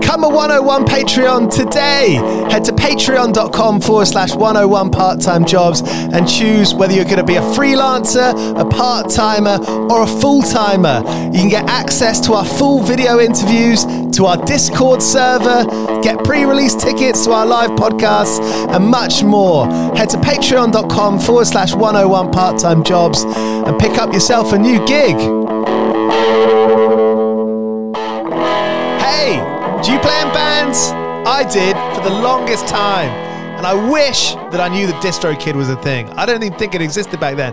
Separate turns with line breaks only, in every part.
Become a 101 Patreon today. Head to patreon.com forward slash 101 part time jobs and choose whether you're going to be a freelancer, a part timer, or a full timer. You can get access to our full video interviews, to our Discord server, get pre release tickets to our live podcasts, and much more. Head to patreon.com forward slash 101 part time jobs and pick up yourself a new gig. You play in bands? I did for the longest time. And I wish that I knew that DistroKid was a thing. I don't even think it existed back then.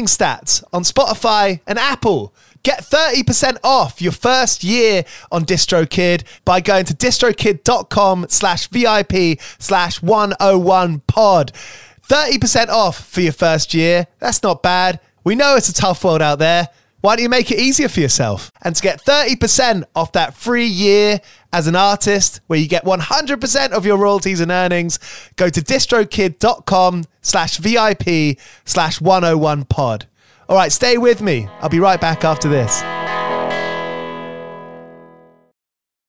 stats on Spotify and Apple. Get 30% off your first year on DistroKid by going to distrokid.com slash VIP slash 101 pod. 30% off for your first year. That's not bad. We know it's a tough world out there. Why don't you make it easier for yourself? And to get 30% off that free year as an artist, where you get 100% of your royalties and earnings, go to distrokid.com slash VIP slash 101 pod. All right, stay with me. I'll be right back after this.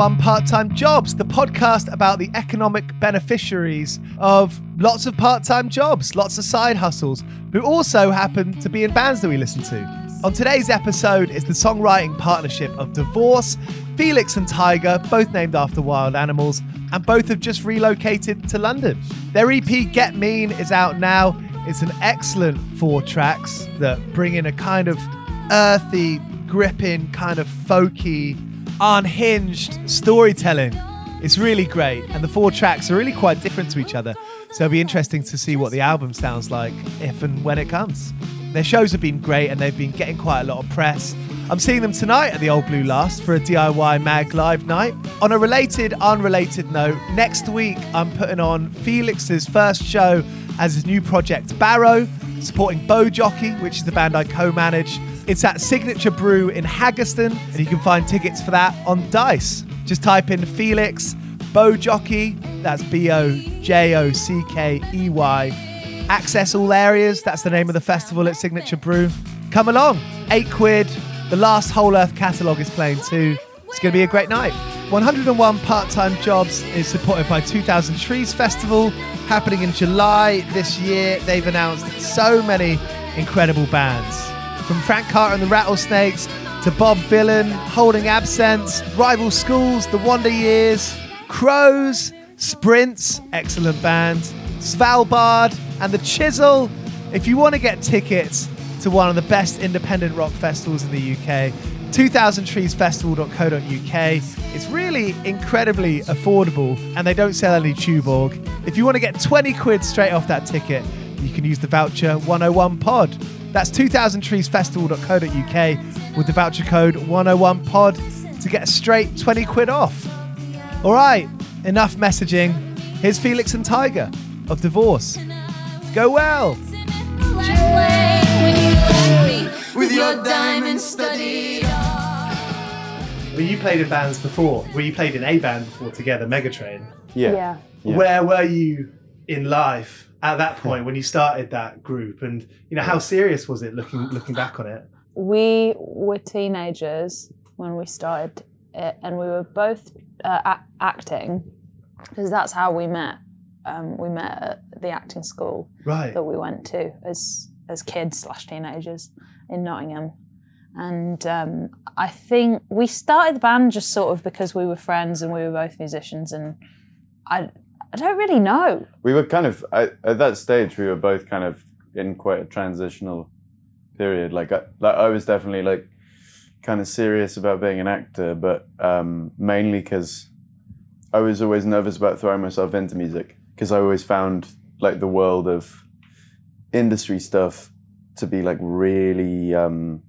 101 Part Time Jobs, the podcast about the economic beneficiaries of lots of part time jobs, lots of side hustles, who also happen to be in bands that we listen to. On today's episode is the songwriting partnership of Divorce, Felix and Tiger, both named after wild animals, and both have just relocated to London. Their EP Get Mean is out now. It's an excellent four tracks that bring in a kind of earthy, gripping, kind of folky, unhinged storytelling. It's really great, and the four tracks are really quite different to each other. So it'll be interesting to see what the album sounds like if and when it comes. Their shows have been great, and they've been getting quite a lot of press. I'm seeing them tonight at the Old Blue Last for a DIY Mag Live night. On a related, unrelated note, next week I'm putting on Felix's first show as his new project Barrow, supporting Bojockey, which is the band I co-manage. It's at Signature Brew in Haggerston, and you can find tickets for that on Dice. Just type in Felix Bojockey, that's B O J O C K E Y. Access all areas, that's the name of the festival at Signature Brew. Come along, eight quid. The last Whole Earth catalogue is playing too. It's going to be a great night. 101 Part Time Jobs is supported by 2000 Trees Festival, happening in July this year. They've announced so many incredible bands. From Frank Carter and the Rattlesnakes to Bob Vylan, Holding Absence, Rival Schools, The Wonder Years, Crows, Sprints, excellent band, Svalbard, and The Chisel. If you want to get tickets to one of the best independent rock festivals in the UK, 2000treesfestival.co.uk. It's really incredibly affordable and they don't sell any Tuborg. If you want to get 20 quid straight off that ticket, you can use the voucher 101pod. That's 2000treesfestival.co.uk with the voucher code 101pod to get a straight 20 quid off. All right, enough messaging. Here's Felix and Tiger of Divorce. Go well.
With your diamond studded
Well, you played in bands before. Well, you played in a band before together, Megatrain.
Yeah.
Yeah.
Yeah.
Where were you in life at that point when you started that group? And you know, how serious was it looking looking back on it?
We were teenagers when we started it, and we were both uh, a- acting because that's how we met. Um, we met at the acting school
Right.
that we went to as as kids slash teenagers in Nottingham. And um, I think we started the band just sort of because we were friends and we were both musicians, and I I don't really know.
we were kind of at, at that stage we were both kind of in quite a transitional period like I, like I was definitely like kind of serious about being an actor but um, mainly because I was always nervous about throwing myself into music because I always found like the world of industry stuff to be like really um,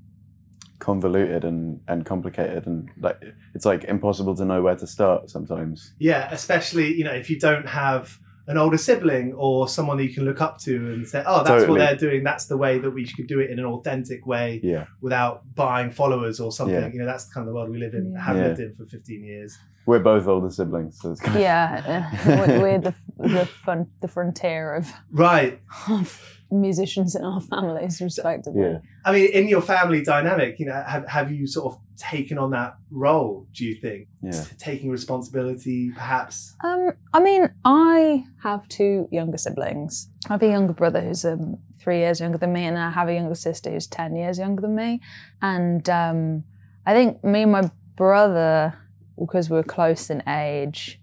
convoluted and, and complicated and like it's like impossible to know where to start sometimes
Yeah, especially you know if you don't have an older sibling or someone that you can look up to and say, "Oh, that's what they're doing. That's the way that we should do it in an authentic way,
yeah
without buying followers or something."
Yeah.
You know, that's the kind of the world we live in.
Yeah.
Have
Yeah.
lived in for 15 years.
we're both older siblings so it's kind of
Yeah, uh, we- we're the the fun, the frontier of,
Right.
of musicians in our families, respectively.
Yeah.
I mean, in your family dynamic, you know, have, have you sort of taken on that role, do you think?
Yeah.
Taking responsibility, perhaps?
Um, I mean, I have two younger siblings. I have a younger brother who's um, three years younger than me, and I have a younger sister who's 10 years younger than me. And um, I think me and my brother, because we were close in age,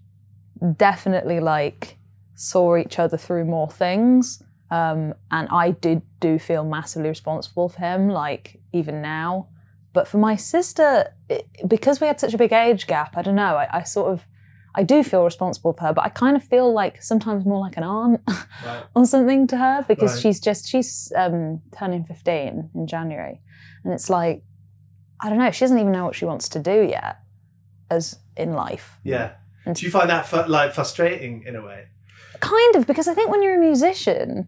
definitely like saw each other through more things. Um, and I did do feel massively responsible for him, like even now. But for my sister, it, because we had such a big age gap, I don't know. I, I sort of, I do feel responsible for her, but I kind of feel like sometimes more like an aunt
Right.
or something to her because
Right.
she's just she's um, turning fifteen in January, and it's like, I don't know. She doesn't even know what she wants to do yet, as in life.
Yeah.
And-
Do you find that like frustrating in a way?
Kind of, because I think when you're a musician,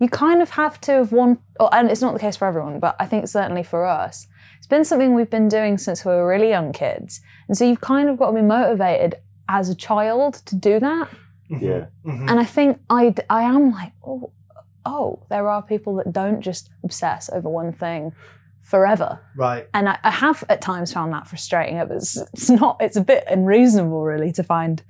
you kind of have to have one, or, and it's not the case for everyone, but I think certainly for us, it's been something we've been doing since we were really young kids. And so you've kind of got to be motivated as a child to do that.
Mhm.
Yeah.
Mhm.
And I think I, I am like, oh, oh, there are people that don't just obsess over one thing forever.
Right.
And I, I have at times found that frustrating. It was, it's not, it's a bit unreasonable really to find,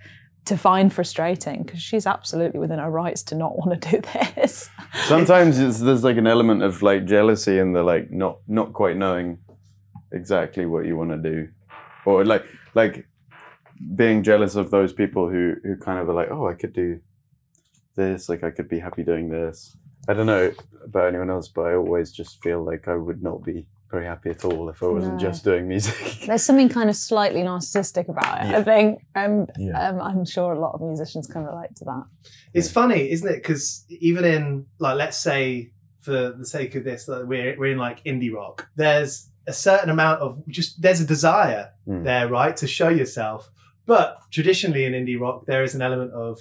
to find frustrating because she's absolutely within her rights to not want to do this.
Sometimes there's like an element of like jealousy and the like not not quite knowing exactly what you want to do, or like like being jealous of those people who who kind of are like, oh, I could do this, like I could be happy doing this. I don't know about anyone else, but I always just feel like I would not be very happy at all if I wasn't
No.
just doing music.
There's something kind of slightly narcissistic about it. I think, um,
Yeah.
um, I'm sure a lot of musicians can relate to that.
It's funny, isn't it? Because even in like, let's say, for the sake of this, like, we're we're in like indie rock. There's a certain amount of just there's a desire
Mm.
there, right, to show yourself. But traditionally in indie rock, there is an element of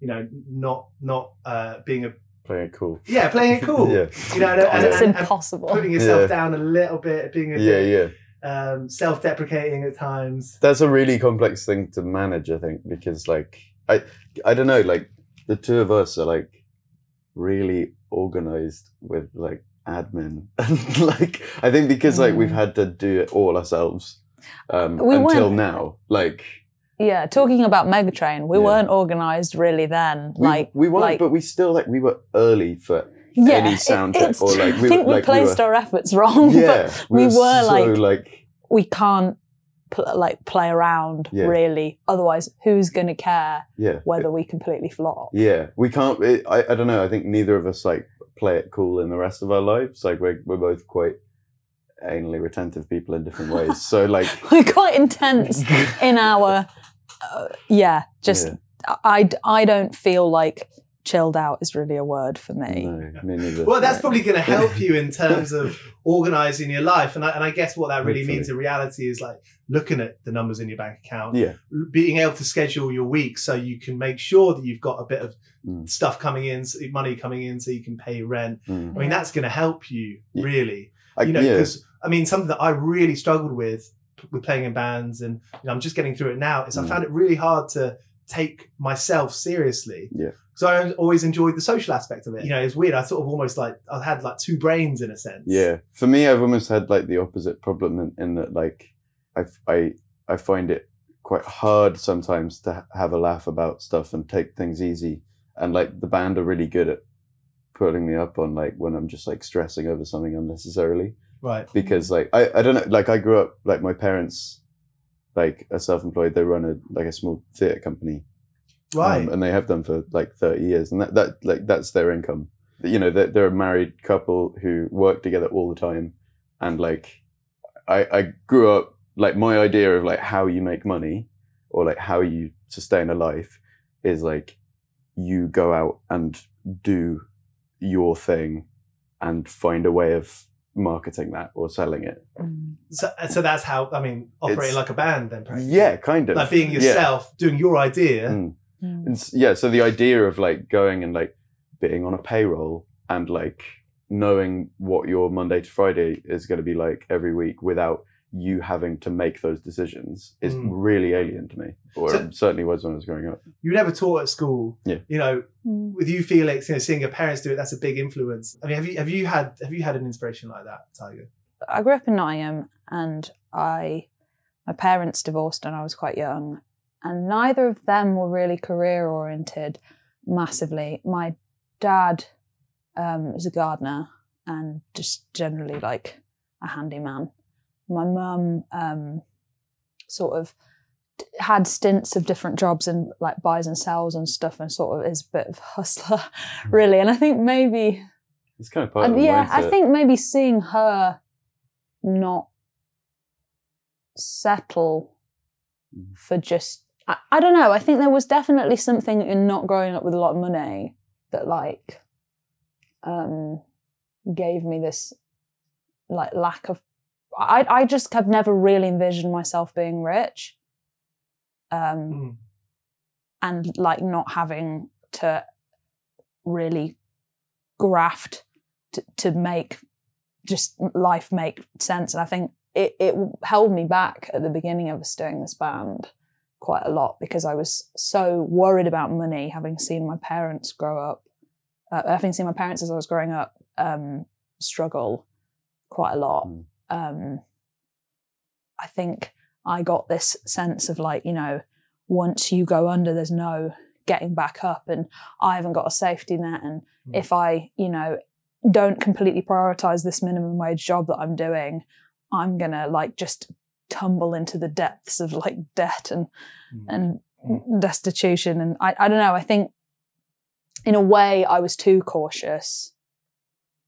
you know not not uh, being a
Playing it cool.
yeah playing it cool.
Yeah.
You know, and, and-
it's
and- and
impossible.
putting yourself
Yeah.
down a little bit, being a
Yeah,
bit
yeah.
um, self-deprecating at times.
that's a really complex thing to manage i think because like i i don't know like the two of us are like really organized with like admin and like i think because like we've
Mm.
had to do it all ourselves um
We
until
weren't-
now like
Yeah, talking about Megatrain, we
Yeah.
weren't organised really then.
we,
like
we weren't
like,
but we still like we were early for
yeah,
any
it-
sound check or, like, we
I think
were-
we
like, we
placed
were-
our efforts wrong.
yeah
but we were,
so,
like,
like
we can't pl- like play around
Yeah.
really. Otherwise, who's going to care
yeah
whether we completely flop?
Yeah, we can't. It, I I don't know. I think neither of us like play it cool in the rest of our lives. Like we're we're both quite anally retentive people in different ways. So like,
We're quite intense in our, uh, yeah, just,
Yeah.
I, I don't feel like chilled out is really a word for me.
no, me.
Well, that's probably going to help you in terms of organizing your life. And I, and I guess what that really
Hopefully.
means in reality is like looking at the numbers in your bank account,
yeah,
being able to schedule your week so you can make sure that you've got a bit of
Mm.
stuff coming in, money coming in so you can pay rent.
Mm.
I mean, that's going to help you
Yeah.
really.
I,
you know,
yeah.
because I mean, something that I really struggled with with playing in bands, and you know, I'm just getting through it now. Is I
Mm.
found it really hard to take myself seriously.
Yeah.
So I always enjoyed the social aspect of it. You know, it's weird. I sort of almost like I had like two brains in a sense.
Yeah, for me, I've almost had like the opposite problem in, in that like I I I find it quite hard sometimes to have a laugh about stuff and take things easy, and like the band are really good at putting me up on like when I'm just like stressing over something unnecessarily
Right.
because like I I don't know like I grew up like my parents like are self-employed. They run a like a small theater company.
Right.
um, and they have done for like 30 years. And that, that like that's their income. You know they're, they're a married couple who work together all the time. And like I, I grew up like my idea of like how you make money or like how you sustain a life is like you go out and do your thing and find a way of marketing that or selling it
Mm.
so, so that's how I mean, operating
It's-
like a band then. practically.
yeah kind of
Like being
Yeah.
yourself, doing your idea.
Mm.
Mm.
And yeah, so the idea of like going and like being on a payroll and like knowing what your Monday to Friday is going to be like every week without you having to make those decisions is
Mm.
really alien to me, or
So-
certainly was when I was growing up.
You never taught at school.
Yeah.
You know,
Mm.
with you, Felix, you know, seeing your parents do it, that's a big influence. I mean, have you have you had have you had an inspiration like that, Tiger?
I grew up in Nottingham and I my parents divorced when I was quite young and neither of them were really career oriented massively. My dad um, is a gardener and just generally like a handyman. My mum um, sort of had stints of different jobs and like buys and sells and stuff and sort of is a bit of a hustler really and I think maybe
It's kind of part of the
yeah, I think maybe seeing her not settle
Mm.
for just I, I don't know. I think there was definitely something in not growing up with a lot of money that like um gave me this like lack of I I just have never really envisioned myself being rich. Um
Mm.
and like not having to really graft to, to make just life make sense. And I think it, it held me back at the beginning of us doing this band quite a lot because I was so worried about money, having seen my parents grow up, uh, having seen my parents as I was growing up um, struggle quite a lot.
Mm.
Um, I think I got this sense of like, you know, once you go under, there's no getting back up, and I haven't got a safety net. And
Mm.
if I, you know, don't completely prioritize this minimum wage job that I'm doing, I'm gonna like just tumble into the depths of like debt and
Mm.
and destitution. And I, I don't know. I think in a way I was too cautious,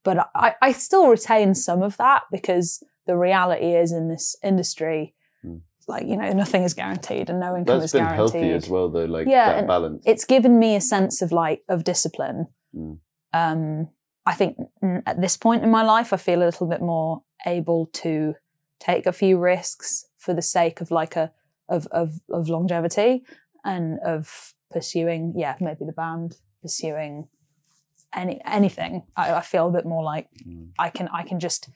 but I, I still retain some of that because the reality is in this industry,
Mm.
like you know, nothing is guaranteed and no income
That's
is
been
guaranteed
healthy as well, though. Like
Yeah,
that balance.
it's given me a sense of like of discipline.
Mm.
Um, I think at this point in my life, I feel a little bit more able to take a few risks for the sake of like a of of, of longevity and of pursuing, yeah, maybe the band, pursuing any anything. I, I feel a bit more like
Mm.
I can I can just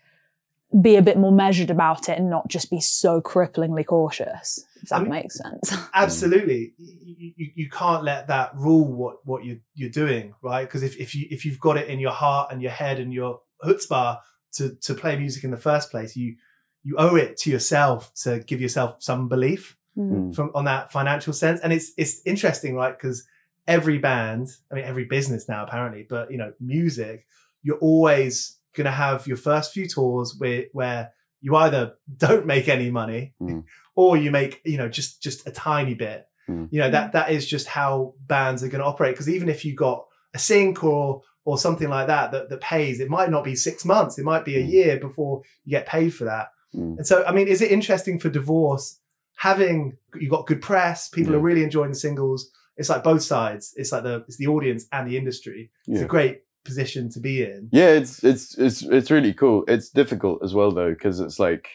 be a bit more measured about it and not just be so cripplingly cautious. If that
I mean-
makes sense.
Absolutely, you, you, you can't let that rule what what you you're doing, right? Because if, if you if you've got it in your heart and your head and your chutzpah to to play music in the first place, you you owe it to yourself to give yourself some belief
Mm.
from on that financial sense. And it's it's interesting, right? Because every band, I mean every business now apparently, but you know, music, you're always gonna have your first few tours where where you either don't make any money
Mm.
or you make, you know, just just a tiny bit.
Mm.
You know, that that is just how bands are gonna operate. Because even if you got a sync or or something like that that, that pays. It might not be six months, it might be a
Mm.
year before you get paid for that.
Mm.
And so, I mean, is it interesting for divorce having you got good press, people
Yeah.
are really enjoying the singles? It's like both sides. It's like the it's the audience and the industry. It's
Yeah.
a great position to be in.
Yeah, it's it's it's it's really cool. It's difficult as well though because it's like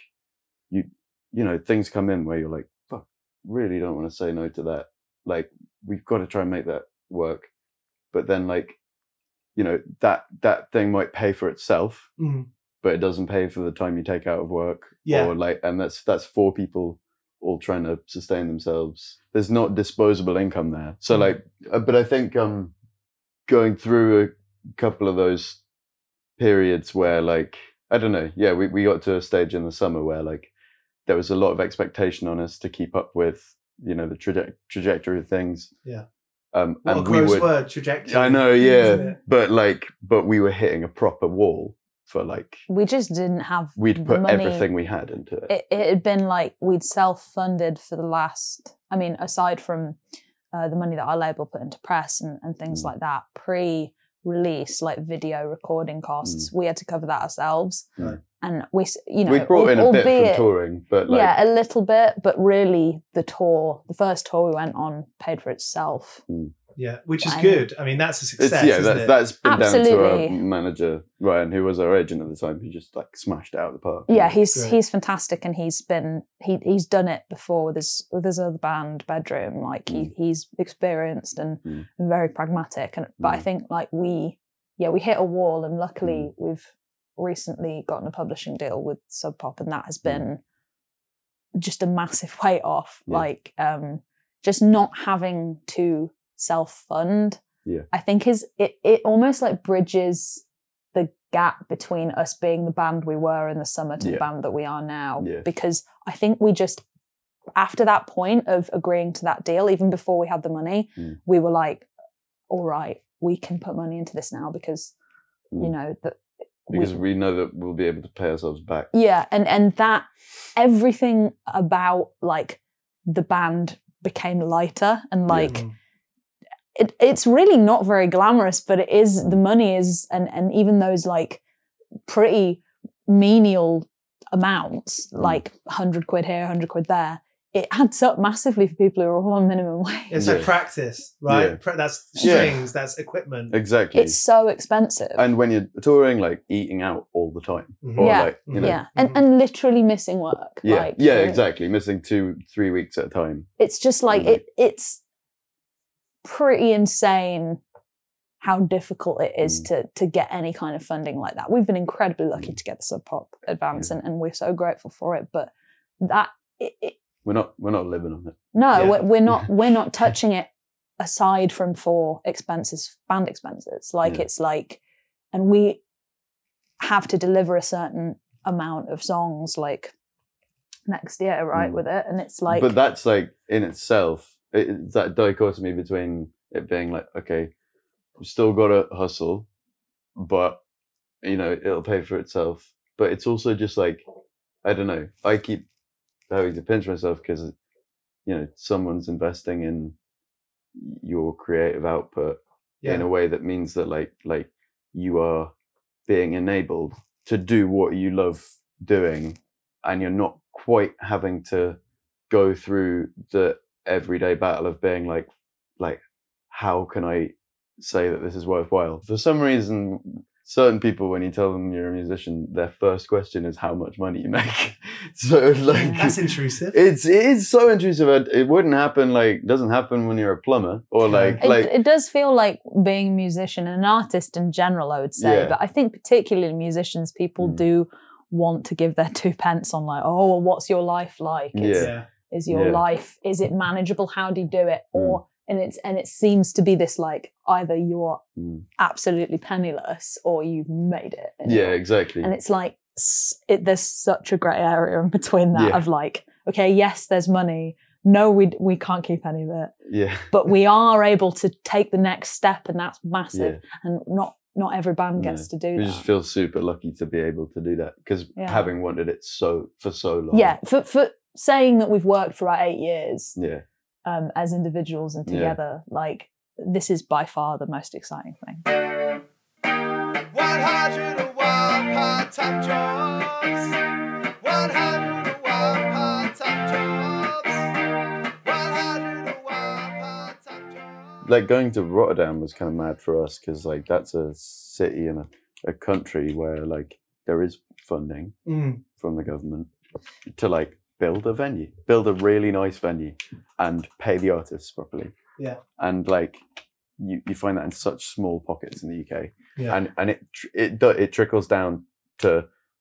you you know things come in where you're like fuck really don't want to say no to that. Like we've got to try and make that work, but then like you know that that thing might pay for itself,
Mm.
but it doesn't pay for the time you take out of work.
Yeah.
Or like and that's that's four people all trying to sustain themselves. There's not disposable income there. So
Mm.
like, uh, but I think um going through a couple of those periods where like I don't know, yeah, we, we got to a stage in the summer where like there was a lot of expectation on us to keep up with, you know, the traje- trajectory of things.
Yeah.
Um
What a
and we
gross word trajectory.
I know, yeah. But like but we were hitting a proper wall for like
We just didn't have
we'd
the
put
money.
everything we had into it.
It, it had been like we'd self-funded for the last. I mean, aside from uh, the money that our label put into press and, and things
Mm.
like that, pre-release, like video recording costs, mm. we had to cover that ourselves. And we, you know,
we brought in a bit from touring, but like
yeah, a little bit, but really the tour, the first tour we went on, paid for itself. Mm.
Yeah, which is
I-
good. I mean, that's a
it's
success.
yeah,
isn't
that,
it?
that's been down to
Absolutely.
our manager Ryan, who was our agent at the time, who just like smashed it out of the park.
Yeah, he's
Great.
he's fantastic, and he's been he he's done it before with his with his other band, Bedroom. Like he he's experienced and,
Mm.
and very pragmatic. And but I
Mm.
think like we yeah we hit a wall, and luckily
Mm.
we've recently gotten a publishing deal with Sub Pop, and that has
Mm.
been just a massive weight off.
Yeah.
Like um just not having to self fund.
Yeah.
I think is it it almost like bridges the gap between us being the band we were in the summer to the band that we are now.
Yeah.
Because I think we just after that point of agreeing to that deal, even before we had the money,
Mm.
we were like, all right, we can put money into this now because you
Mm.
know that
because we know that we'll be able to pay ourselves back.
yeah, and and that everything about like the band became lighter and like
Mm.
It, it's really not very glamorous, but it is the money is and and even those like pretty menial amounts,
Mm.
like hundred quid here, hundred quid there, it adds up massively for people who are all on minimum wage.
It's
Yeah.
like practice, right?
Yeah.
Pra- That's
Yeah.
strings, that's equipment.
Exactly.
It's so expensive.
and when you're touring, like eating out all the time,
Mhm.
or
Yeah.
like you know,
yeah, and
Mhm.
and literally missing work.
yeah,
like,
yeah,
you know,
exactly. Missing two, three weeks at a time.
It's just like
And, like-
it. It's pretty insane how difficult it is
Mm.
to to get any kind of funding like that. We've been incredibly lucky
Mm.
to get the Sub Pop advance, and, and we're so grateful for it. But that it, it,
We're not, we're not living on it.
no,
Yeah.
we're, we're not we're not touching it aside from for expenses, band expenses. Like
Yeah.
it's like, and we have to deliver a certain amount of songs like next year, right?
Mm.
With it, and it's like,
but that's like in itself, it, it's that dichotomy between it being like, okay, still got to hustle, but you know, it'll pay for itself. But it's also just like, I don't know. I keep having to pinch myself because, you know, someone's investing in your creative output
Yeah.
in a way that means that like like you are being enabled to do what you love doing and you're not quite having to go through the everyday battle of being like like how can i say that this is worthwhile for some reason certain people when you tell them you're a musician their first question is how much money you make so like
That's intrusive.
it's it is so intrusive it, it wouldn't happen like doesn't happen when you're a plumber or like
it,
like
it does feel like being a musician and an artist in general, I would say.
Yeah.
But I think particularly musicians, people
Mm.
do want to give their two pence on like, oh, well, what's your life like? Is,
Yeah.
Is your
Yeah.
life is it manageable? How do you do it?
Mm.
Or and it's and it seems to be this like either you're
Mm.
absolutely penniless or you've made it.
yeah exactly
and it's like it, there's such a grey area in between that
Yeah.
of like, okay, yes, there's money. No, we we can't keep any of it
yeah
but we are able to take the next step and that's massive
yeah
and not not every band gets to do
we
that
just feel super lucky to be able to do that because
Yeah.
having wanted it so for so long
yeah for, for saying that we've worked for about eight years
yeah
um, as individuals and
Yeah.
together like this is by far the most exciting thing
101 part-time jobs. 101 part-time jobs. 101 part-time jobs.
like going to Rotterdam was kind of mad for us because like that's a city and a, a country where like there is funding
Mm.
from the government to like build a venue, build a really nice venue, and pay the artists properly.
Yeah.
and like you, you find that in such small pockets in the UK,
Yeah.
and and it it it trickles down to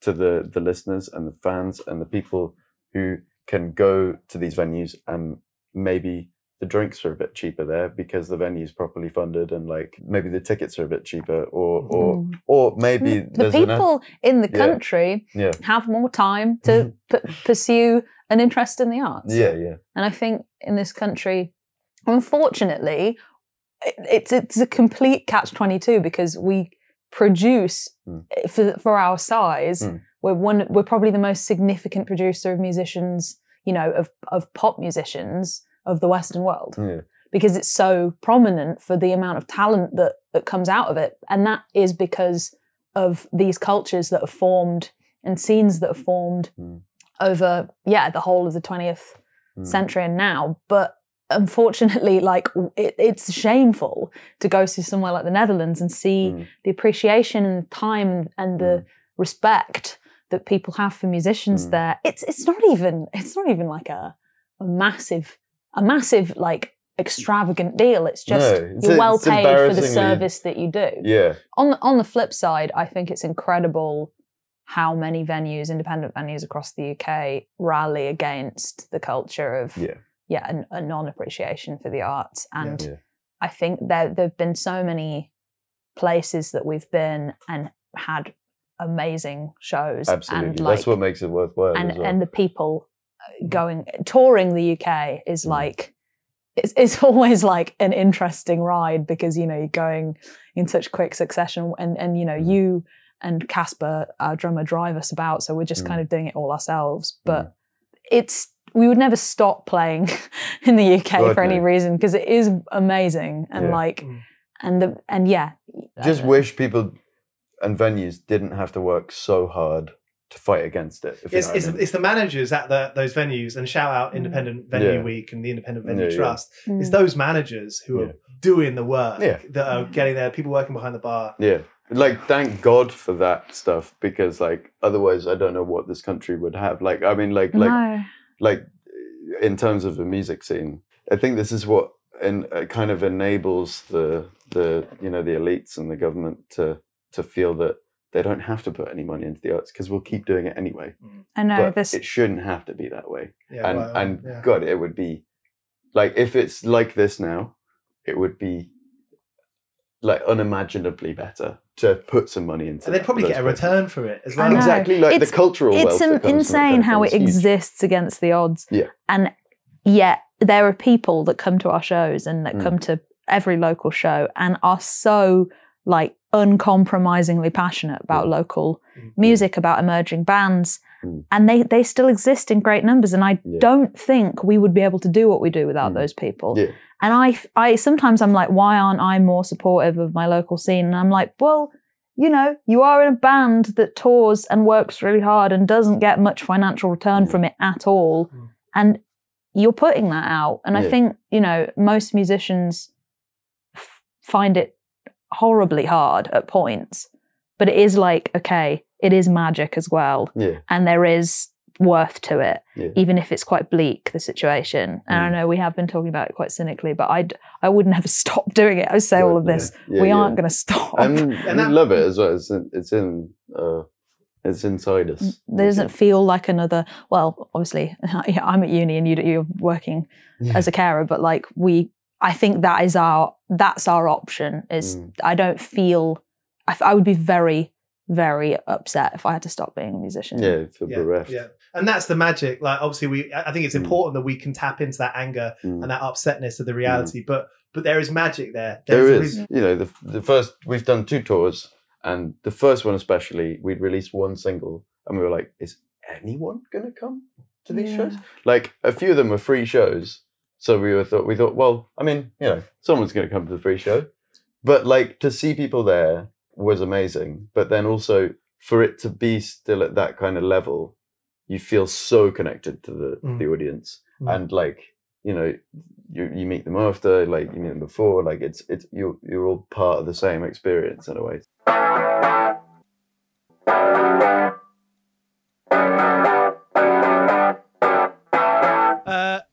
to the the listeners and the fans and the people who can go to these venues and maybe the drinks are a bit cheaper there because the venue's properly funded and like maybe the tickets are a bit cheaper or or
Mm.
or maybe
the
there's an a-
people in the
Yeah.
country
yeah
have more time to p- pursue an interest in the arts.
yeah yeah
And I think in this country, unfortunately, it- it's it's a complete catch twenty two because we produce
Mm.
for for our size.
Mm.
We're one. We're probably the most significant producer of musicians. You know, of of pop musicians of the Western world
yeah
because it's so prominent for the amount of talent that that comes out of it and that is because of these cultures that are formed and scenes that are formed
Mm.
over yeah the whole of the 20th
Mm.
century and now but unfortunately like it, it's shameful to go to somewhere like the netherlands and see
Mm.
the appreciation and the time and the respect that people have for musicians
Mm.
there it's it's not even it's not even like a, a massive a massive like extravagant deal. It's just
No, it's-
you're well paid for the service that you do.
Yeah.
On the, on the flip side i think it's incredible how many venues independent venues across the uk rally against the culture of
yeah.
yeah a, a non-appreciation for the arts. And
yeah.
I think there there've been so many places that we've been and had amazing shows
absolutely.
And like
that's what makes it worthwhile
and
well.
and the people going touring the UK is
Mm.
like it's, it's always like an interesting ride because you know you're going in such quick succession and and you know
Mm.
you and Casper our drummer drive us about so we're just
Mm.
kind of doing it all ourselves but it's we would never stop playing in the UK
God,
for any
no.
reason because it is amazing and
Yeah.
like
Mm.
and the and yeah
just wish people and venues didn't have to work so hard to fight against it. If you
It's,
know
it's,
I mean.
it's the managers at the, those venues and shout out
Mm.
Independent Venue
Yeah.
Week and the Independent Venue
Yeah, yeah.
Trust.
mm.
It's those managers who
Yeah.
are doing the work
Yeah.
that are getting there, people working behind the bar.
yeah, like thank God for that stuff because like otherwise I don't know what this country would have. Like I mean, like like
no.
like in terms of the music scene, I think this is what and uh, kind of enables the the you know the elites and the government to to feel that they don't have to put any money into the arts because we'll keep doing it anyway.
I know
but
this
it shouldn't have to be that way.
Yeah,
and
well,
and
yeah.
God, it would be like if it's like this now, it would be like unimaginably better to put some money into.
and they
that-
probably get a
places.
return for it as
I
well.
Exactly, like
It's-
the cultural wealth.
it's
that
im-
comes it
insane how
thing
it
is huge.
exists against the odds.
Yeah.
And yet there are people that come to our shows and that
Mm.
come to every local show and are so like uncompromisingly passionate about
Mm.
local
Mm.
music, about emerging bands.
Mm.
And they, they still exist in great numbers. And I
Yeah.
don't think we would be able to do what we do without
Mm.
those people.
Yeah.
And I, I sometimes I'm like, why aren't I more supportive of my local scene? And I'm like, well, you know, you are in a band that tours and works really hard and doesn't get much financial return
Yeah.
from it at all.
Mm.
And you're putting that out. And I think, you know, most musicians f- find it horribly hard at points. But it is like, okay, it is magic as well.
Yeah,
And there is worth to it,
Yeah.
even if it's quite bleak, the situation. And I
Mm.
know we have been talking about it quite cynically, but I'd, I would never stop doing it. I say all of this.
yeah,
we
yeah.
aren't going to stop.
and,
And
we
that-
love it as well. It's in, it's in uh, it's inside us.
there doesn't feel like another. Well, obviously, I'm at uni and you, you're working
Yeah.
as a carer, but like we, I think that is our that's our option. Is
Mm.
I don't feel. I would be very, very upset if I had to stop being a musician.
Yeah, for
Yeah,
bereft.
yeah. And that's the magic. Like obviously we I I think it's
Mm.
important that we can tap into that anger
Mm.
and that upsetness of the reality. But but there is magic there.
There
There's-
is, you know, the the first we've done two tours, and the first one especially, we'd released one single, and we were like, "Is anyone going to come to these
Yeah.
shows?" Like a few of them were free shows, so we were thought we thought, well, I mean, you know, someone's going to come to the free show, but like to see people there was amazing. But then also for it to be still at that kind of level, you feel so connected to the
Mm.
the audience,
Mm.
and like you know, you you meet them after, like you meet them before, like it's it's you're you're all part of the same experience in a way.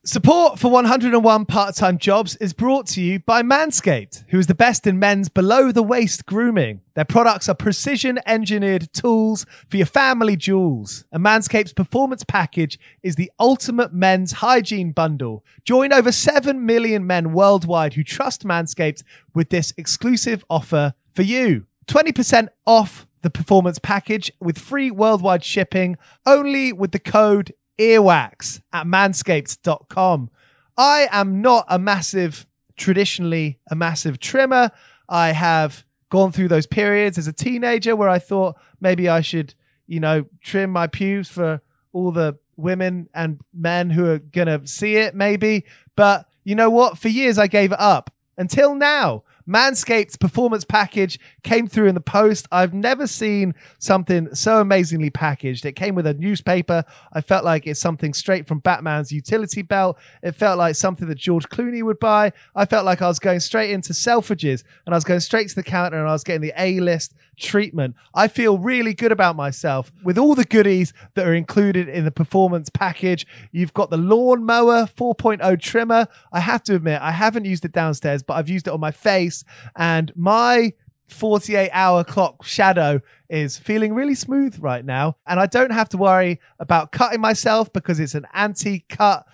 Support for 101 part time jobs is brought to you by Manscaped, who is the best in men's below the waist grooming. Their products are precision engineered tools for your family jewels. And Manscaped's performance package is the ultimate men's hygiene bundle. Join over 7 million men worldwide who trust Manscaped with this exclusive offer for you 20% off the performance package with free worldwide shipping only with the code earwax at manscaped.com. I am not a massive, traditionally a massive trimmer. I have gone through those periods as a teenager where I thought maybe I should, you know, trim my pubes for all the women and men who are going to see it, maybe. But you know what? For years, I gave it up until now. Manscaped's performance package came through in the post. I've never seen something so amazingly packaged. It came with a newspaper. I felt like it's something straight from Batman's utility belt. It felt like something that George Clooney would buy. I felt like I was going straight into Selfridges and I was going straight to the counter and I was getting the A list treatment. I feel really good about myself with all the goodies that are included in the performance package. You've got the lawnmower 4.0 trimmer. I have to admit, I haven't used it downstairs, but I've used it on my face and my 48 hour clock shadow is feeling really smooth right now. And I don't have to worry about cutting myself because it's an anti cut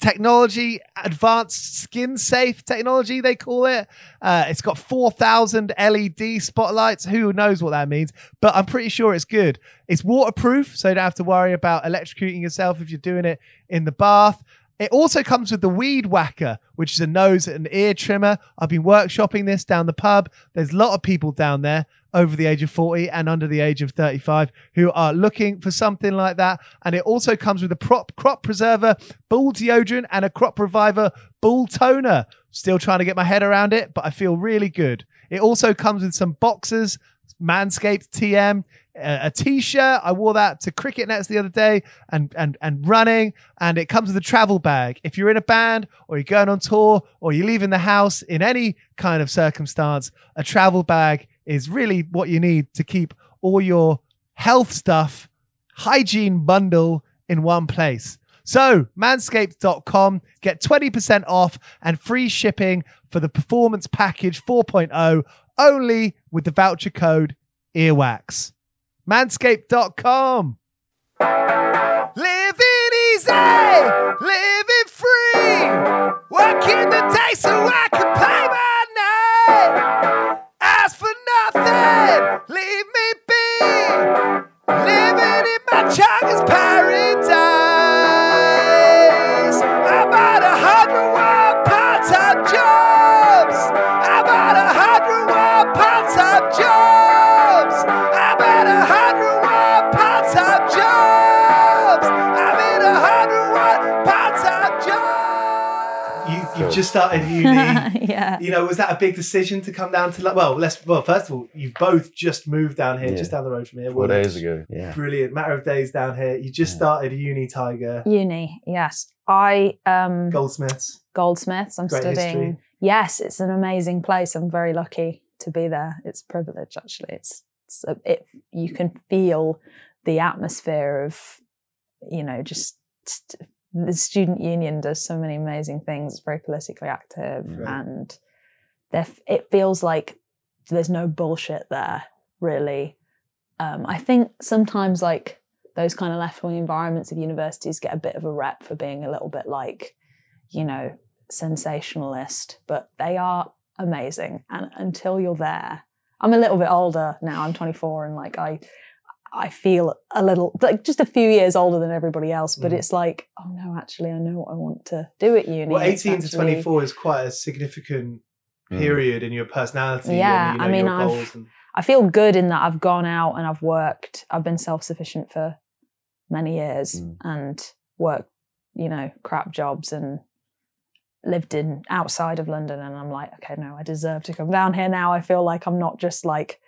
technology, advanced skin safe technology, they call it. Uh, it's got 4,000 LED spotlights. Who knows what that means? But I'm pretty sure it's good. It's waterproof, so you don't have to worry about electrocuting yourself if you're doing it in the bath. It also comes with the Weed Whacker, which is a nose and ear trimmer. I've been workshopping this down the pub. There's a lot of people down there over the age of 40 and under the age of 35 who are looking for something like that. And it also comes with a prop crop preserver, bull deodorant, and a crop reviver bull toner. Still trying to get my head around it, but I feel really good. It also comes with some boxes, Manscaped TM, a t-shirt. I wore that to cricket nets the other day and and and running. And it comes with a travel bag. If you're in a band or you're going on tour or you're leaving the house in any kind of circumstance, a travel bag is really what you need to keep all your health stuff, hygiene bundle in one place. So, manscaped.com, get 20% off and free shipping for the Performance Package 4.0 only with the voucher code EARWAX. Manscaped.com. Living easy, living free, working the day so I can pay my night. Ask for nothing, leave me be. Living in my chugger's just started uni.
yeah.
You know, was that a big decision to come down to? Lo- Well, let's. Well, first of all, you've both just moved down here,
Yeah.
just down the road from here.
Four
Well,
days ago. Yeah.
Brilliant, matter of days down here. You just
Yeah.
started uni, Tiger
Uni, yes. I um
Goldsmiths.
Goldsmiths. I'm
Great
studying.
history.
Yes, it's an amazing place. I'm very lucky to be there. It's a privilege, actually. It's, it's a, it. You can feel the atmosphere of, you know, just, just the student union does so many amazing things. It's very politically active,
Right.
and it feels like there's no bullshit there. Really, um, I think sometimes like those kind of left wing environments of universities get a bit of a rep for being a little bit like, you know, sensationalist, but they are amazing. And until you're there, I'm a little bit older now. I'm 24, and like I, I feel a little like just a few years older than everybody else. But
Mm.
it's like, oh no, actually, I know what I want to do at uni.
Well,
It's
18 to 24 is quite a significant
Mm.
period in your personality.
Yeah,
and, you know,
I mean,
your
I've-
goals and-
I feel good in that I've gone out and I've worked. I've been self sufficient for many years
Mm.
and worked, you know, crap jobs and lived in outside of London. And I'm like, okay, no, I deserve to come down here now. I feel like I'm not just like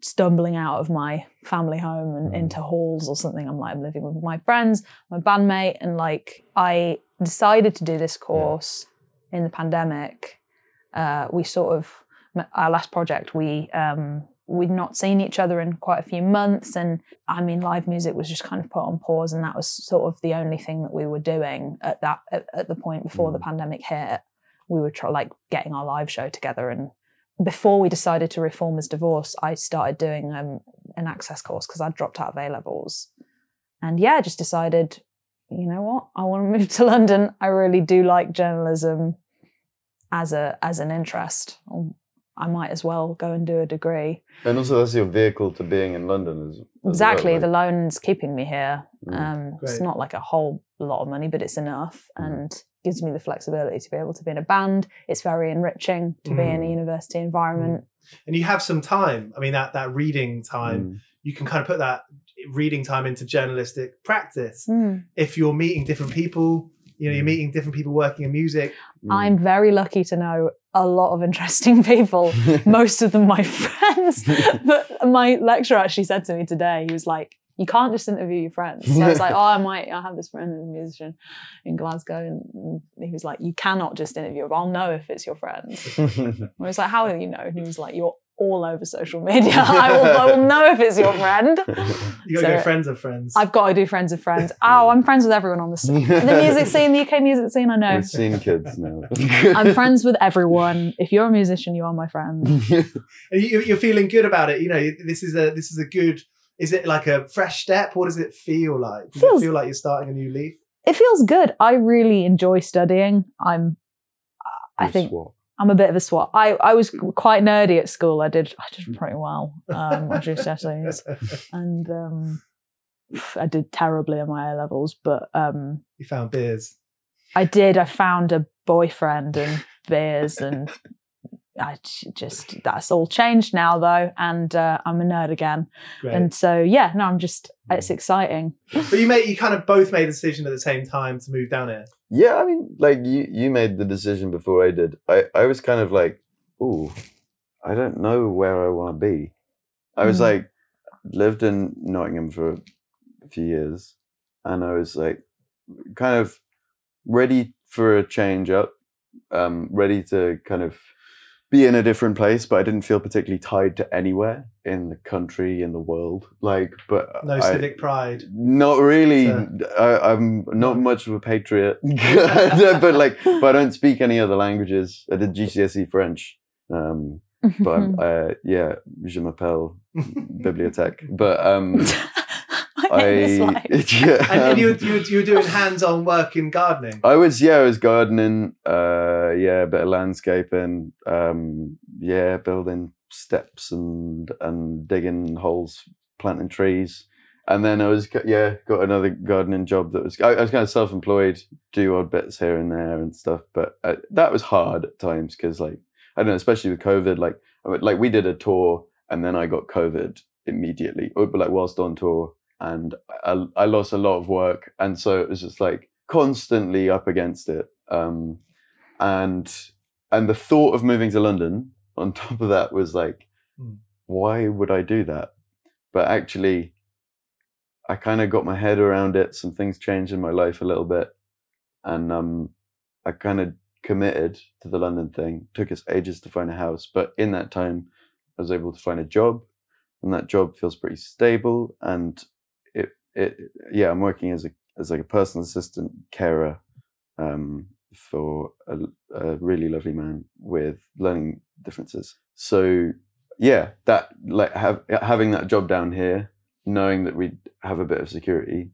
stumbling out of my family home and
Mm.
into halls or something. I'm like, I'm living with my friends, my bandmate, and like I decided to do this course in the pandemic. Uh, we sort of our last project we um, we'd not seen each other in quite a few months, and I mean, live music was just kind of put on pause, and that was sort of the only thing that we were doing at that at, at the point before the pandemic hit. We were try, like getting our live show together and before we decided to reform his divorce, I started doing um, an access course because I dropped out of A levels. And yeah, I just decided, you know what, I want to move to London. I really do like journalism as a as an interest. I might as well go and do a degree.
And also, that's your vehicle to being in London. As, as
Exactly,
well,
the loan's keeping me here.
Mm.
Um, it's not like a whole lot of money, but it's enough
Mm.
and gives me the flexibility to be able to be in a band. It's very enriching to be in a
Mm.
university environment.
And you have some time. I mean, that that reading time,
Mm.
you can kind of put that reading time into journalistic practice.
Mm.
If you're meeting different people, you know, you're meeting different people working in music.
Mm.
I'm very lucky to know a lot of interesting people, most of them my friends. but my lecturer actually said to me today, he was like, you can't just interview your friends. So I was like, oh, I might, I have this friend who's a musician in Glasgow. And he was like, you cannot just interview him. I'll know if it's your friend. I was like, how will you know? And he was like, you're all over social media. I will, I will know if it's your friend.
You got to
So-
go friends of friends.
I've got to do friends of friends. Oh, I'm friends with everyone on the, s- the music scene, the UK music scene. I know.
We've seen kids now.
I'm friends with everyone. If you're a musician, you are my friend.
You, you're feeling good about it. You know, this is a this is a good. Is it like a fresh step? What does it feel like? Does
Feels-
it feel like you're starting a new leaf?
It feels good. I really enjoy studying. I'm. I think
Swap.
I'm a bit of a swot. I, I was quite nerdy at school. I did I did pretty well um, on GCSEs, and um, I did terribly in my A levels. But um,
you found beers.
I did. I found a boyfriend and beers, and I j- just that's all changed now though, and uh, I'm a nerd again.
Great.
And so yeah, no, I'm just it's exciting.
but you made you kind of both made the decision at the same time to move down here.
Yeah, I mean, like you, you made the decision before I did. I, I was kind of like, ooh, I don't know where I want to be. I was
Mm.
like, lived in Nottingham for a few years, and I was like, kind of ready for a change up, um, ready to kind of be in a different place, but I didn't feel particularly tied to anywhere in the country, in the world. Like, but
No
I-
civic pride.
not really.
So-
I, I'm not much of a patriot, but like, but I don't speak any other languages. I did GCSE E French, um, but uh, yeah, je m'appelle bibliothèque. But um,
I hate this
I,
life.
yeah,
And, and you,
um,
you, you were doing hands-on work in gardening.
I was yeah, I was gardening, uh, yeah, a bit of landscaping, um, yeah, building steps and and digging holes, planting trees, and then I was yeah, got another gardening job that was I, I was kind of self-employed, do odd bits here and there and stuff, but uh, that was hard at times because like I don't know, especially with COVID, like like we did a tour and then I got COVID immediately, or but like whilst on tour, and I, I lost a lot of work, and so it was just like constantly up against it, um, and and the thought of moving to London on top of that was like,
Hmm.
why would I do that? But actually, I kind of got my head around it. Some things changed in my life a little bit, and um, I kind of committed to the London thing. Took us ages to find a house, but in that time, I was able to find a job, and that job feels pretty stable. And it, yeah, I'm working as a as like a personal assistant carer um, for a, a really lovely man with learning differences. So yeah, that like have, having that job down here, knowing that we'd have a bit of security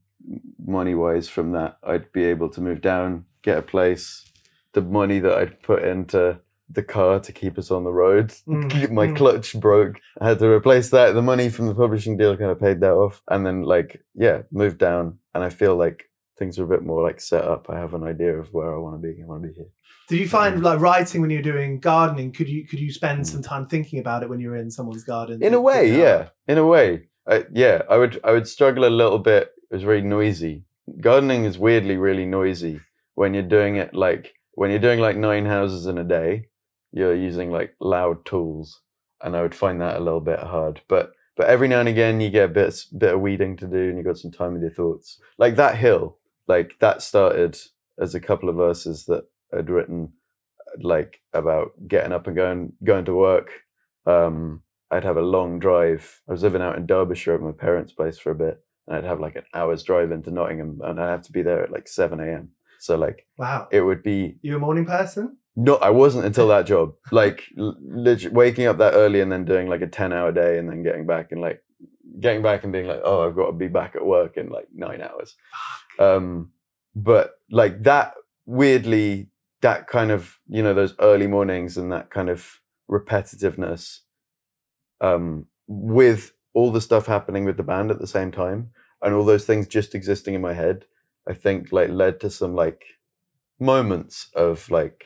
money wise from that, I'd be able to move down, get a place. The money that I'd put into the car to keep us on the road,
Mm,
my
mm.
clutch broke. I had to replace that. The money from the publishing deal kind of paid that off, and then like yeah, moved down. And I feel like things are a bit more like set up. I have an idea of where I want to be. I want to be here.
Did you find like writing when you're doing gardening? Could you could you spend some time thinking about it when you're in someone's garden?
in a way yeah in a way I, yeah i would i would struggle a little bit it was very noisy gardening is weirdly really noisy when you're doing it like when you're doing like nine houses in a day you're using like loud tools and i would find that a little bit hard but but every now and again you get a bit bit of weeding to do, and you got some time with your thoughts. Like that hill, like that started as a couple of verses that I'd written, like about getting up and going going to work. Um, I'd have a long drive. I was living out in Derbyshire at my parents' place for a bit, and I'd have like an hour's drive into Nottingham, and I'd have to be there at like seven a.m. So like
Wow.
it would be
You a morning person?
No, I wasn't until that job. Like legit, waking up that early and then doing like a ten-hour day, and then getting back and like getting back and being like, oh, I've got to be back at work in like nine hours. Um, but like that, weirdly, that kind of you know those early mornings and that kind of repetitiveness, um, with all the stuff happening with the band at the same time, and all those things just existing in my head, I think like led to some like moments of like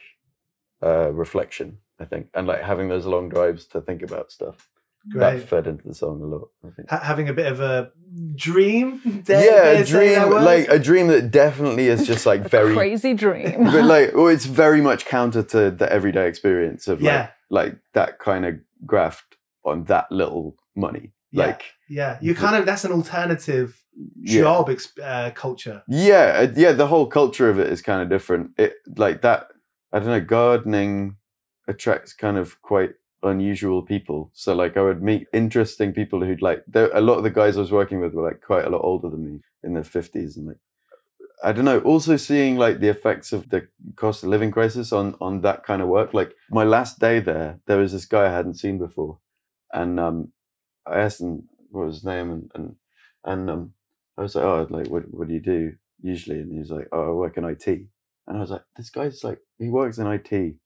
uh reflection i think and like having those long drives to think about stuff that
Great.
fed into the song a lot i think
Ha- having a bit of a dream? Dare-
yeah a dream like a dream that definitely is just like
A
very
crazy dream.
but like well, it's very much counter to the everyday experience of like
Yeah.
like that kind of graft on that little money
Yeah.
like
yeah, you kind of that's an alternative
yeah.
job uh, culture.
Yeah, uh, yeah. The whole culture of it is kind of different. It like that. I don't know. Gardening attracts kind of quite unusual people. So like, I would meet interesting people who'd like. A lot of the guys I was working with were like quite a lot older than me, in their fifties, and like. I don't know. Also, seeing like the effects of the cost of living crisis on on that kind of work. Like my last day there, there was this guy I hadn't seen before, and um, I asked him what was his name, and and and um, I was like, oh, like, what, what do you do usually? And he was like, oh, I work in IT. And I was like, this guy's like, he works in IT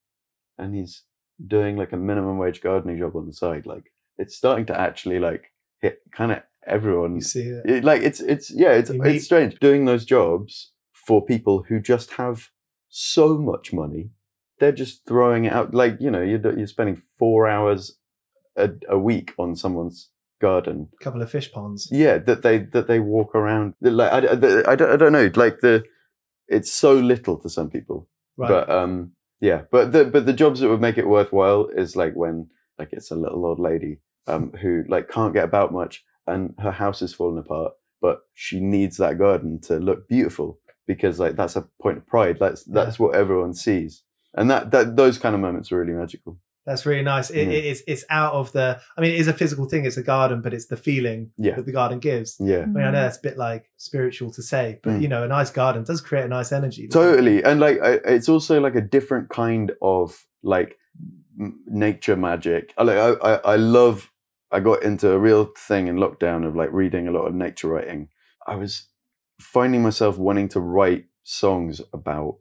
and he's doing like a minimum wage gardening job on the side. Like, it's starting to actually like hit kind of everyone.
You see it.
It, like, it's, it's, yeah, it's,
You meet-
it's strange doing those jobs for people who just have so much money. They're just throwing it out. Like, you know, you're, you're spending four hours a, a week on someone's garden
A couple of fish ponds.
yeah that they that they walk around like I, I, I, don't, I don't know like the it's so little to some people.
Right.
but um yeah but the but the jobs that would make it worthwhile is like when like it's a little old lady um who like can't get about much and her house is falling apart but she needs that garden to look beautiful because like that's a point of pride. That's that's what everyone sees. And that that those kind of moments are really magical
That's really nice. It,
Yeah.
it- it's it's out of the. I mean, it is a physical thing. It's a garden, but it's the feeling
Yeah.
that the garden gives.
yeah
I mean, I know that's a bit like spiritual to say, but
Mm.
you know, a nice garden does create a nice energy. doesn't it?
totally and like it's also like a different kind of like nature magic like I, I i love i got into a real thing in lockdown of like reading a lot of nature writing i was finding myself wanting to write songs about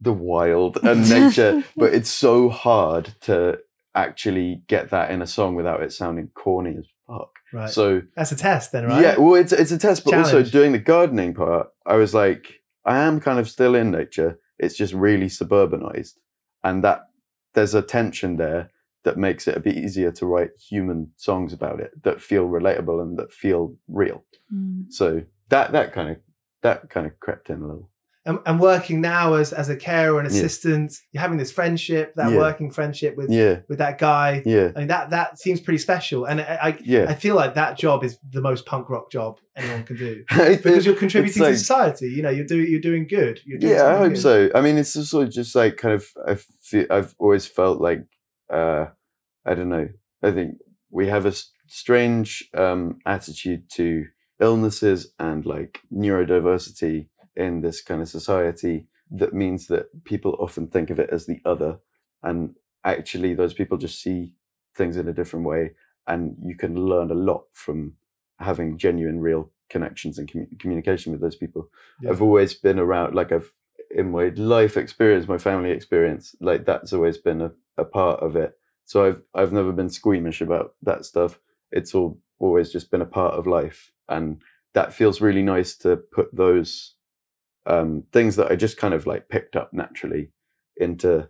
the wild and nature but it's so hard to actually get that in a song without it sounding corny as fuck
Right.
so
that's a test, then, right?
yeah, well, it's it's a test, but also doing the gardening part, I was like, I am kind of still in nature. It's just really suburbanized, and that there's a tension there that makes it a bit easier to write human songs about it that feel relatable and that feel real.
Mm.
So that that kind of that kind of crept in a little.
And, and working now as as a carer and
Yeah.
assistant, you're having this friendship, that
Yeah.
working friendship with
Yeah,
with that guy.
yeah,
I mean, that that seems pretty special, and I, I
yeah.
I feel like that job is the most punk rock job anyone can do because you're contributing
like-
to society. You know, you're doing you're doing good. You're doing
yeah i hope
good.
so i mean it's also just like kind of i feel, i've always felt like uh i don't know i think we have a strange um attitude to illnesses and like neurodiversity in this kind of society that means that people often think of it as the other and actually those people just see things in a different way and you can learn a lot from having genuine real connections and commu- communication with those people
Yeah.
I've always been around, like I've in my life experience, my family experience, like that's always been a, a part of it. So I've I've never been squeamish about that stuff. It's all always just been a part of life, and that feels really nice to put those um, things that I just kind of like picked up naturally into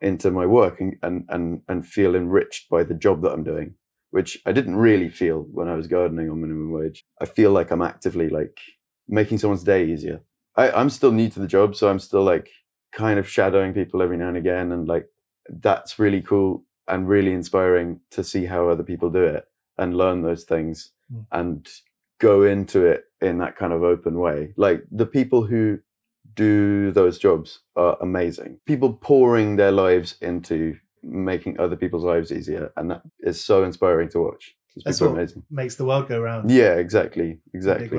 into my work and, and and and feel enriched by the job that I'm doing, which I didn't really feel when I was gardening on minimum wage. I feel like I'm actively like making someone's day easier. I, I'm still new to the job, so I'm still like kind of shadowing people every now and again, and like that's really cool and really inspiring to see how other people do it. and learn those things
Mm.
and go into it in that kind of open way. Like the people who do those jobs are amazing. People pouring their lives into making other people's lives easier, and that is so inspiring to watch. Those
That's what
amazing.
makes the world go round.
Yeah, exactly, exactly.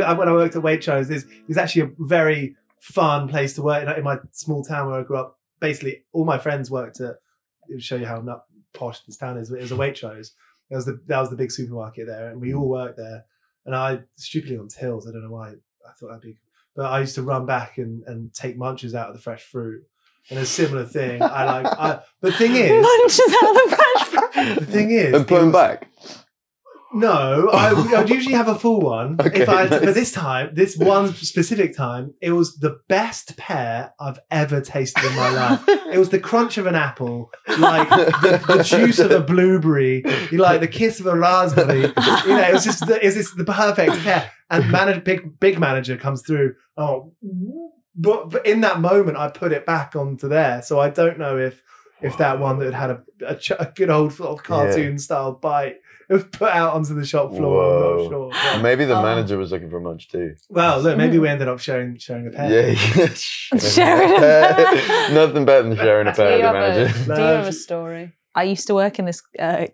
I- when I worked at Waitrose, it's, it's actually a very fun place to work. In, in my small town where I grew up, basically all my friends worked at. It would show you how not posh this town is. It was a Waitrose. It was the that was the big supermarket there, and we hmm. all worked there. And I stupidly on tills. I don't know why I thought that'd be, but I used to run back and and take munches out of the fresh fruit. And a similar thing. I like. I, but the thing is,
Munches out of the fresh fruit.
the thing is,
And put them back.
No, I would I'd usually have a full one.
Okay,
if I
nice.
but this time, this one specific time, it was the best pear I've ever tasted in my life. It was the crunch of an apple, like the, the juice of a blueberry, like the kiss of a raspberry. You know, it was just the, it's just the perfect pear. And manager, big big manager comes through. Oh, but, but in that moment, I put it back onto there. So I don't know if if that one that had a a, ch- a good old sort of cartoon style bite it was put out onto the shop floor. I'm not sure. but-
Maybe the
Oh.
manager was looking for munch too.
Well, look, maybe we ended up sharing sharing a pair.
Yeah,
Sharing a pair.
Nothing better than sharing a
Do
pair with the
have a,
manager.
do you have a story? I used to work in this uh,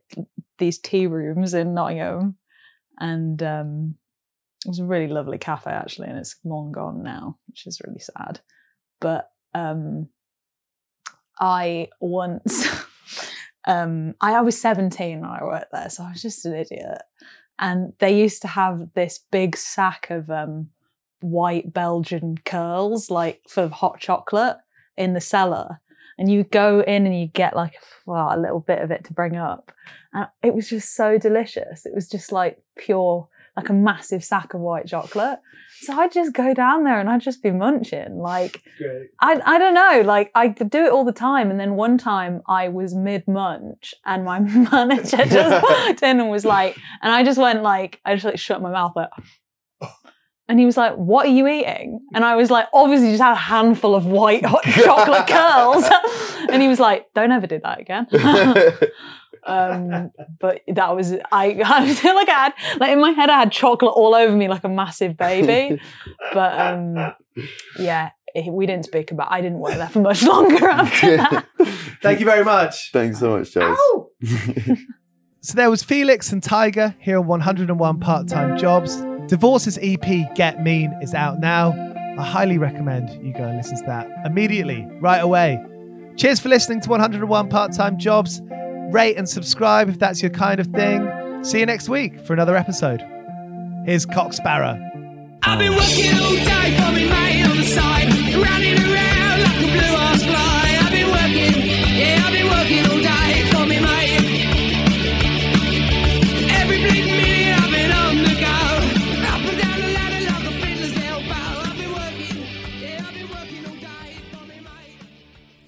these tea rooms in Nottingham, and um, it was a really lovely cafe actually, and it's long gone now, which is really sad. But um, I once, um, I, I was seventeen when I worked there, so I was just an idiot. And they used to have this big sack of um, white Belgian curls, like for hot chocolate, in the cellar. And you go in and you get like well, a little bit of it to bring up. And it was just so delicious. It was just like pure like a massive sack of white chocolate so i'd just go down there and i'd just be munching like
Great.
I, I don't know like i could do it all the time and then one time i was mid munch and my manager just walked in and was like and i just went like i just like shut my mouth like and he was like, What are you eating? And I was like, Obviously, just had a handful of white hot chocolate curls. and he was like, Don't ever do that again. Um, but that was, I, I feel like I had, like in my head, I had chocolate all over me like a massive baby. But um, yeah, it- we didn't speak about I didn't work there for much longer after that.
Thank you very much.
Thanks so much, Charles.
So there was Felix and Tiger here on 101 Part Time Jobs. Divorce's EP Get Mean is out now. I highly recommend you go and listen to that immediately, right away. Cheers for listening to 101 Part Time Jobs. Rate and subscribe if that's your kind of thing. See you next week for another episode. Here's Cock Sparrer.
I've been working all day on the side, running around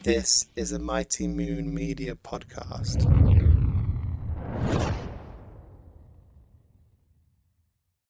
This is a Mighty Moon Media podcast.